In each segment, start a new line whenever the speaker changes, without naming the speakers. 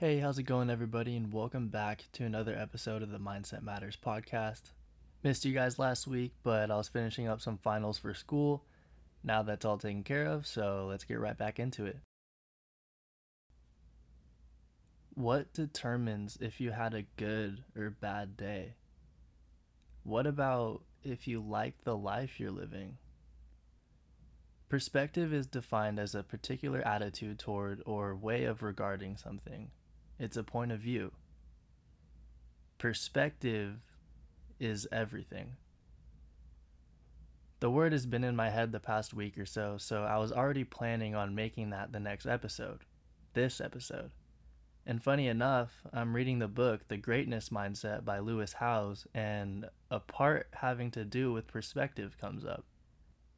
Hey, how's it going, everybody? And welcome back to another episode of the Mindset Matters podcast. Missed you guys last week, but I was finishing up some finals for school. Now that's all taken care of, so let's get right back into it. What determines if you had a good or bad day? What about if you like the life you're living? Perspective is defined as a particular attitude toward or way of regarding something. It's a point of view. Perspective is everything. The word has been in my head the past week or so, so I was already planning on making that the next episode. This episode. And funny enough, I'm reading the book The Greatness Mindset by Lewis Howes, and a part having to do with perspective comes up.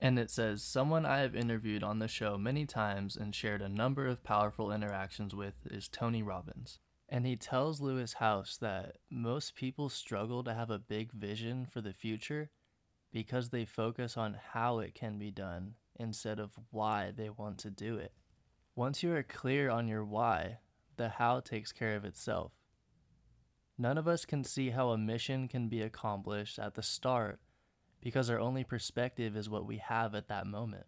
And it says, Someone I have interviewed on the show many times and shared a number of powerful interactions with is Tony Robbins. And he tells Lewis Howes that most people struggle to have a big vision for the future because they focus on how it can be done instead of why they want to do it. Once you are clear on your why, the how takes care of itself. None of us can see how a mission can be accomplished at the start because our only perspective is what we have at that moment.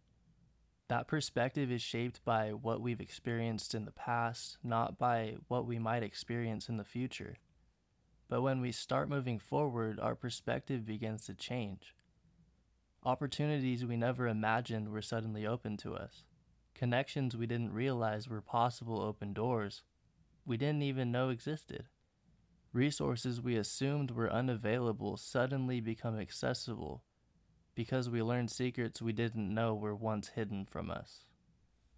That perspective is shaped by what we've experienced in the past, not by what we might experience in the future. But when we start moving forward, our perspective begins to change. Opportunities we never imagined were suddenly open to us. Connections we didn't realize were possible open doors we didn't even know existed. Resources we assumed were unavailable suddenly become accessible because we learned secrets we didn't know were once hidden from us.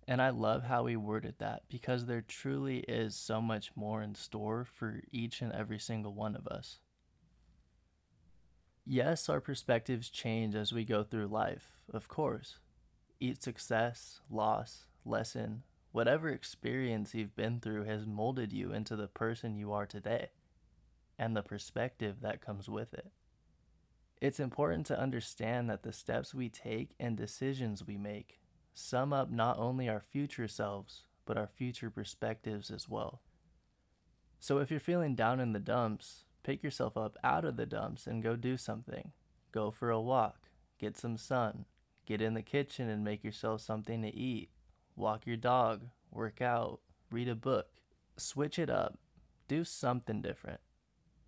And I love how he worded that because there truly is so much more in store for each and every single one of us. Yes, our perspectives change as we go through life, of course. Each success, loss, lesson, whatever experience you've been through has molded you into the person you are today and the perspective that comes with it. It's important to understand that the steps we take and decisions we make sum up not only our future selves, but our future perspectives as well. So if you're feeling down in the dumps, pick yourself up out of the dumps and go do something. Go for a walk, get some sun, get in the kitchen and make yourself something to eat, walk your dog, work out, read a book. Switch it up. Do something different.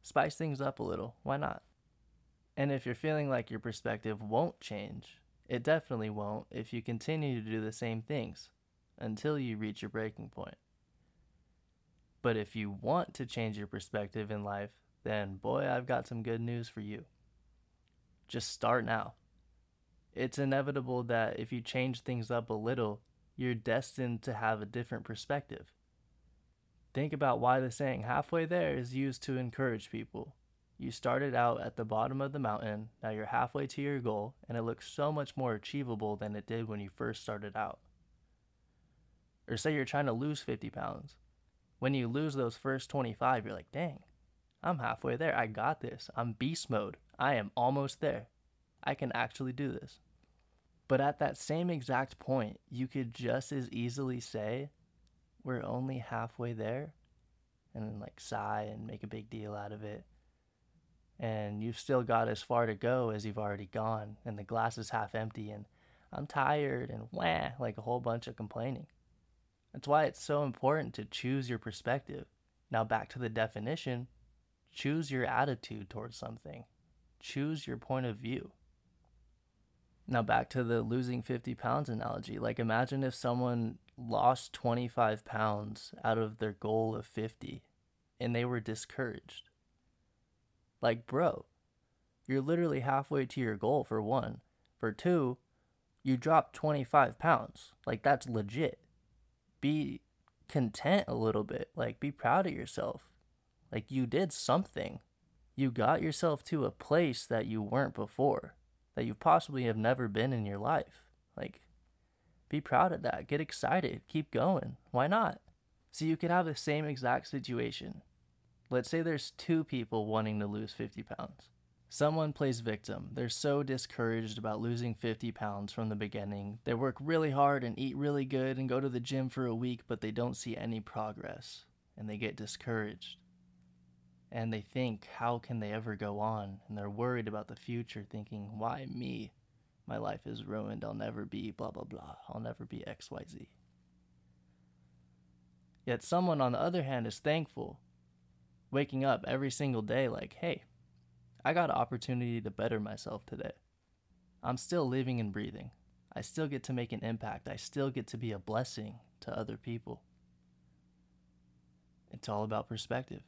Spice things up a little. Why not? And if you're feeling like your perspective won't change, it definitely won't if you continue to do the same things until you reach your breaking point. But if you want to change your perspective in life, then boy, I've got some good news for you. Just start now. It's inevitable that if you change things up a little, you're destined to have a different perspective. Think about why the saying halfway there is used to encourage people. You started out at the bottom of the mountain, now you're halfway to your goal, and it looks so much more achievable than it did when you first started out. Or say you're trying to lose 50 pounds. When you lose those first 25, you're like, dang, I'm halfway there. I got this. I'm beast mode. I am almost there. I can actually do this. But at that same exact point, you could just as easily say, we're only halfway there, and then like sigh and make a big deal out of it. And you've still got as far to go as you've already gone, and the glass is half empty, and I'm tired, and wah, like a whole bunch of complaining. That's why it's so important to choose your perspective. Now, back to the definition choose your attitude towards something, choose your point of view. Now back to the losing 50 pounds analogy. Like imagine if someone lost 25 pounds out of their goal of 50 and they were discouraged. Like, bro, you're literally halfway to your goal for one. For two, you dropped 25 pounds. Like, that's legit. Be content a little bit. Like, be proud of yourself. Like, you did something. You got yourself to a place that you weren't before that you possibly have never been in your life. Like, be proud of that. Get excited. Keep going. Why not? So you could have the same exact situation. Let's say there's two people wanting to lose 50 pounds. Someone plays victim. They're so discouraged about losing 50 pounds from the beginning. They work really hard and eat really good and go to the gym for a week, but they don't see any progress. and they get discouraged. And they think, how can they ever go on? And they're worried about the future, thinking, why me? My life is ruined. I'll never be blah, blah, blah. I'll never be XYZ. Yet someone, on the other hand, is thankful, waking up every single day like, hey, I got an opportunity to better myself today. I'm still living and breathing. I still get to make an impact. I still get to be a blessing to other people. It's all about perspective.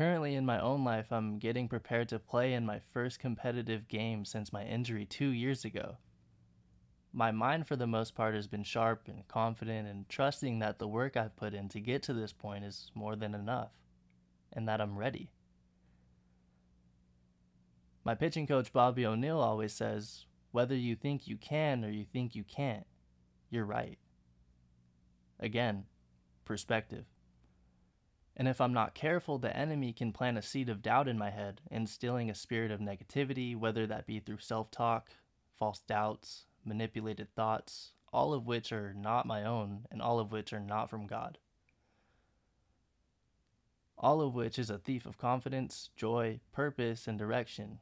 Currently, in my own life, I'm getting prepared to play in my first competitive game since my injury two years ago. My mind, for the most part, has been sharp and confident and trusting that the work I've put in to get to this point is more than enough and that I'm ready. My pitching coach, Bobby O'Neill, always says whether you think you can or you think you can't, you're right. Again, perspective. And if I'm not careful, the enemy can plant a seed of doubt in my head, instilling a spirit of negativity, whether that be through self talk, false doubts, manipulated thoughts, all of which are not my own and all of which are not from God. All of which is a thief of confidence, joy, purpose, and direction,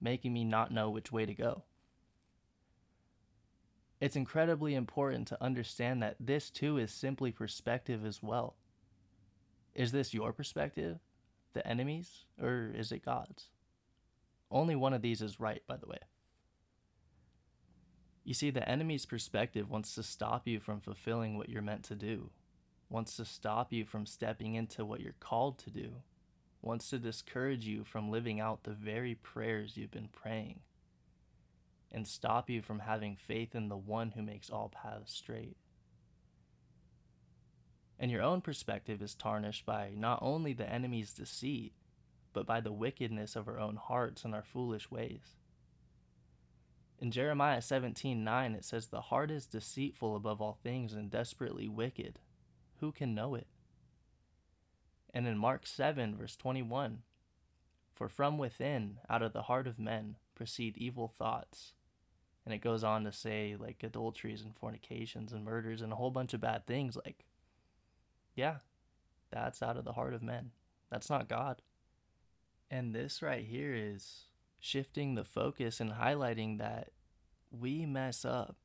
making me not know which way to go. It's incredibly important to understand that this too is simply perspective as well. Is this your perspective, the enemy's, or is it God's? Only one of these is right, by the way. You see, the enemy's perspective wants to stop you from fulfilling what you're meant to do, wants to stop you from stepping into what you're called to do, wants to discourage you from living out the very prayers you've been praying, and stop you from having faith in the one who makes all paths straight. And your own perspective is tarnished by not only the enemy's deceit, but by the wickedness of our own hearts and our foolish ways. In Jeremiah 17:9 it says the heart is deceitful above all things and desperately wicked. Who can know it? And in Mark 7 verse 21 For from within out of the heart of men proceed evil thoughts. And it goes on to say like adulteries and fornications and murders and a whole bunch of bad things like yeah, that's out of the heart of men. That's not God. And this right here is shifting the focus and highlighting that we mess up.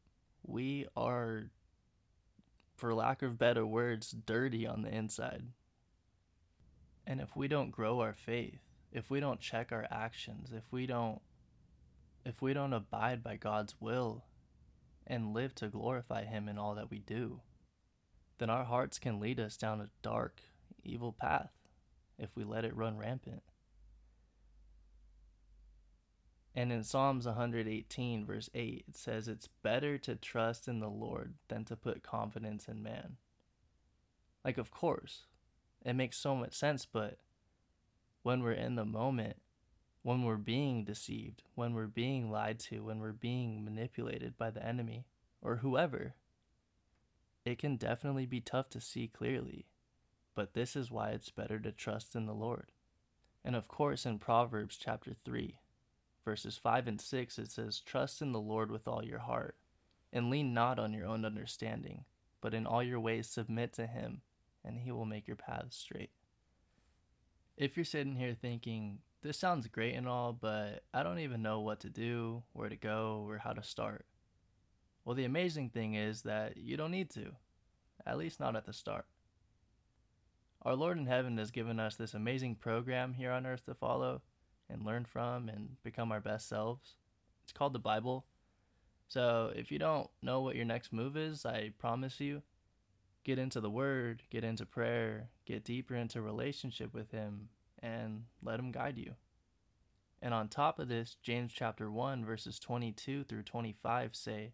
We are, for lack of better words, dirty on the inside. And if we don't grow our faith, if we don't check our actions, if we don't if we don't abide by God's will and live to glorify him in all that we do, then our hearts can lead us down a dark, evil path if we let it run rampant. And in Psalms 118, verse 8, it says, It's better to trust in the Lord than to put confidence in man. Like, of course, it makes so much sense, but when we're in the moment, when we're being deceived, when we're being lied to, when we're being manipulated by the enemy or whoever, it can definitely be tough to see clearly. But this is why it's better to trust in the Lord. And of course, in Proverbs chapter 3, verses 5 and 6, it says, Trust in the Lord with all your heart, and lean not on your own understanding, but in all your ways submit to him, and he will make your paths straight. If you're sitting here thinking, this sounds great and all, but I don't even know what to do, where to go, or how to start. Well, the amazing thing is that you don't need to, at least not at the start. Our Lord in heaven has given us this amazing program here on earth to follow and learn from and become our best selves. It's called the Bible. So if you don't know what your next move is, I promise you, get into the Word, get into prayer, get deeper into relationship with Him, and let Him guide you. And on top of this, James chapter 1, verses 22 through 25 say,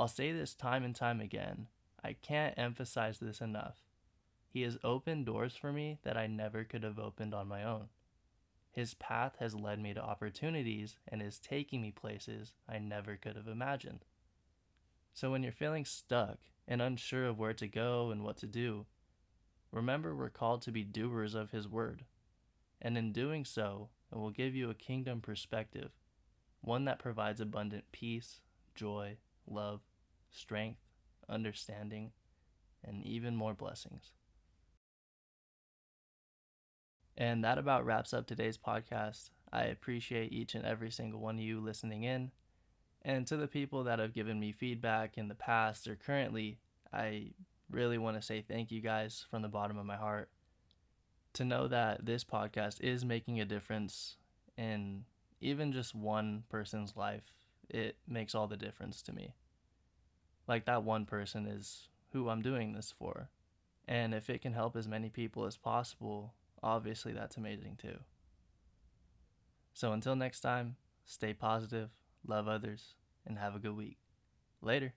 I'll say this time and time again I can't emphasize this enough. He has opened doors for me that I never could have opened on my own. His path has led me to opportunities and is taking me places I never could have imagined. So when you're feeling stuck and unsure of where to go and what to do, remember we're called to be doers of His Word. And in doing so, it will give you a kingdom perspective, one that provides abundant peace, joy, love, strength, understanding, and even more blessings. And that about wraps up today's podcast. I appreciate each and every single one of you listening in. And to the people that have given me feedback in the past or currently, I really want to say thank you guys from the bottom of my heart. To know that this podcast is making a difference in even just one person's life, it makes all the difference to me. Like that one person is who I'm doing this for. And if it can help as many people as possible, obviously that's amazing too. So until next time, stay positive, love others, and have a good week. Later.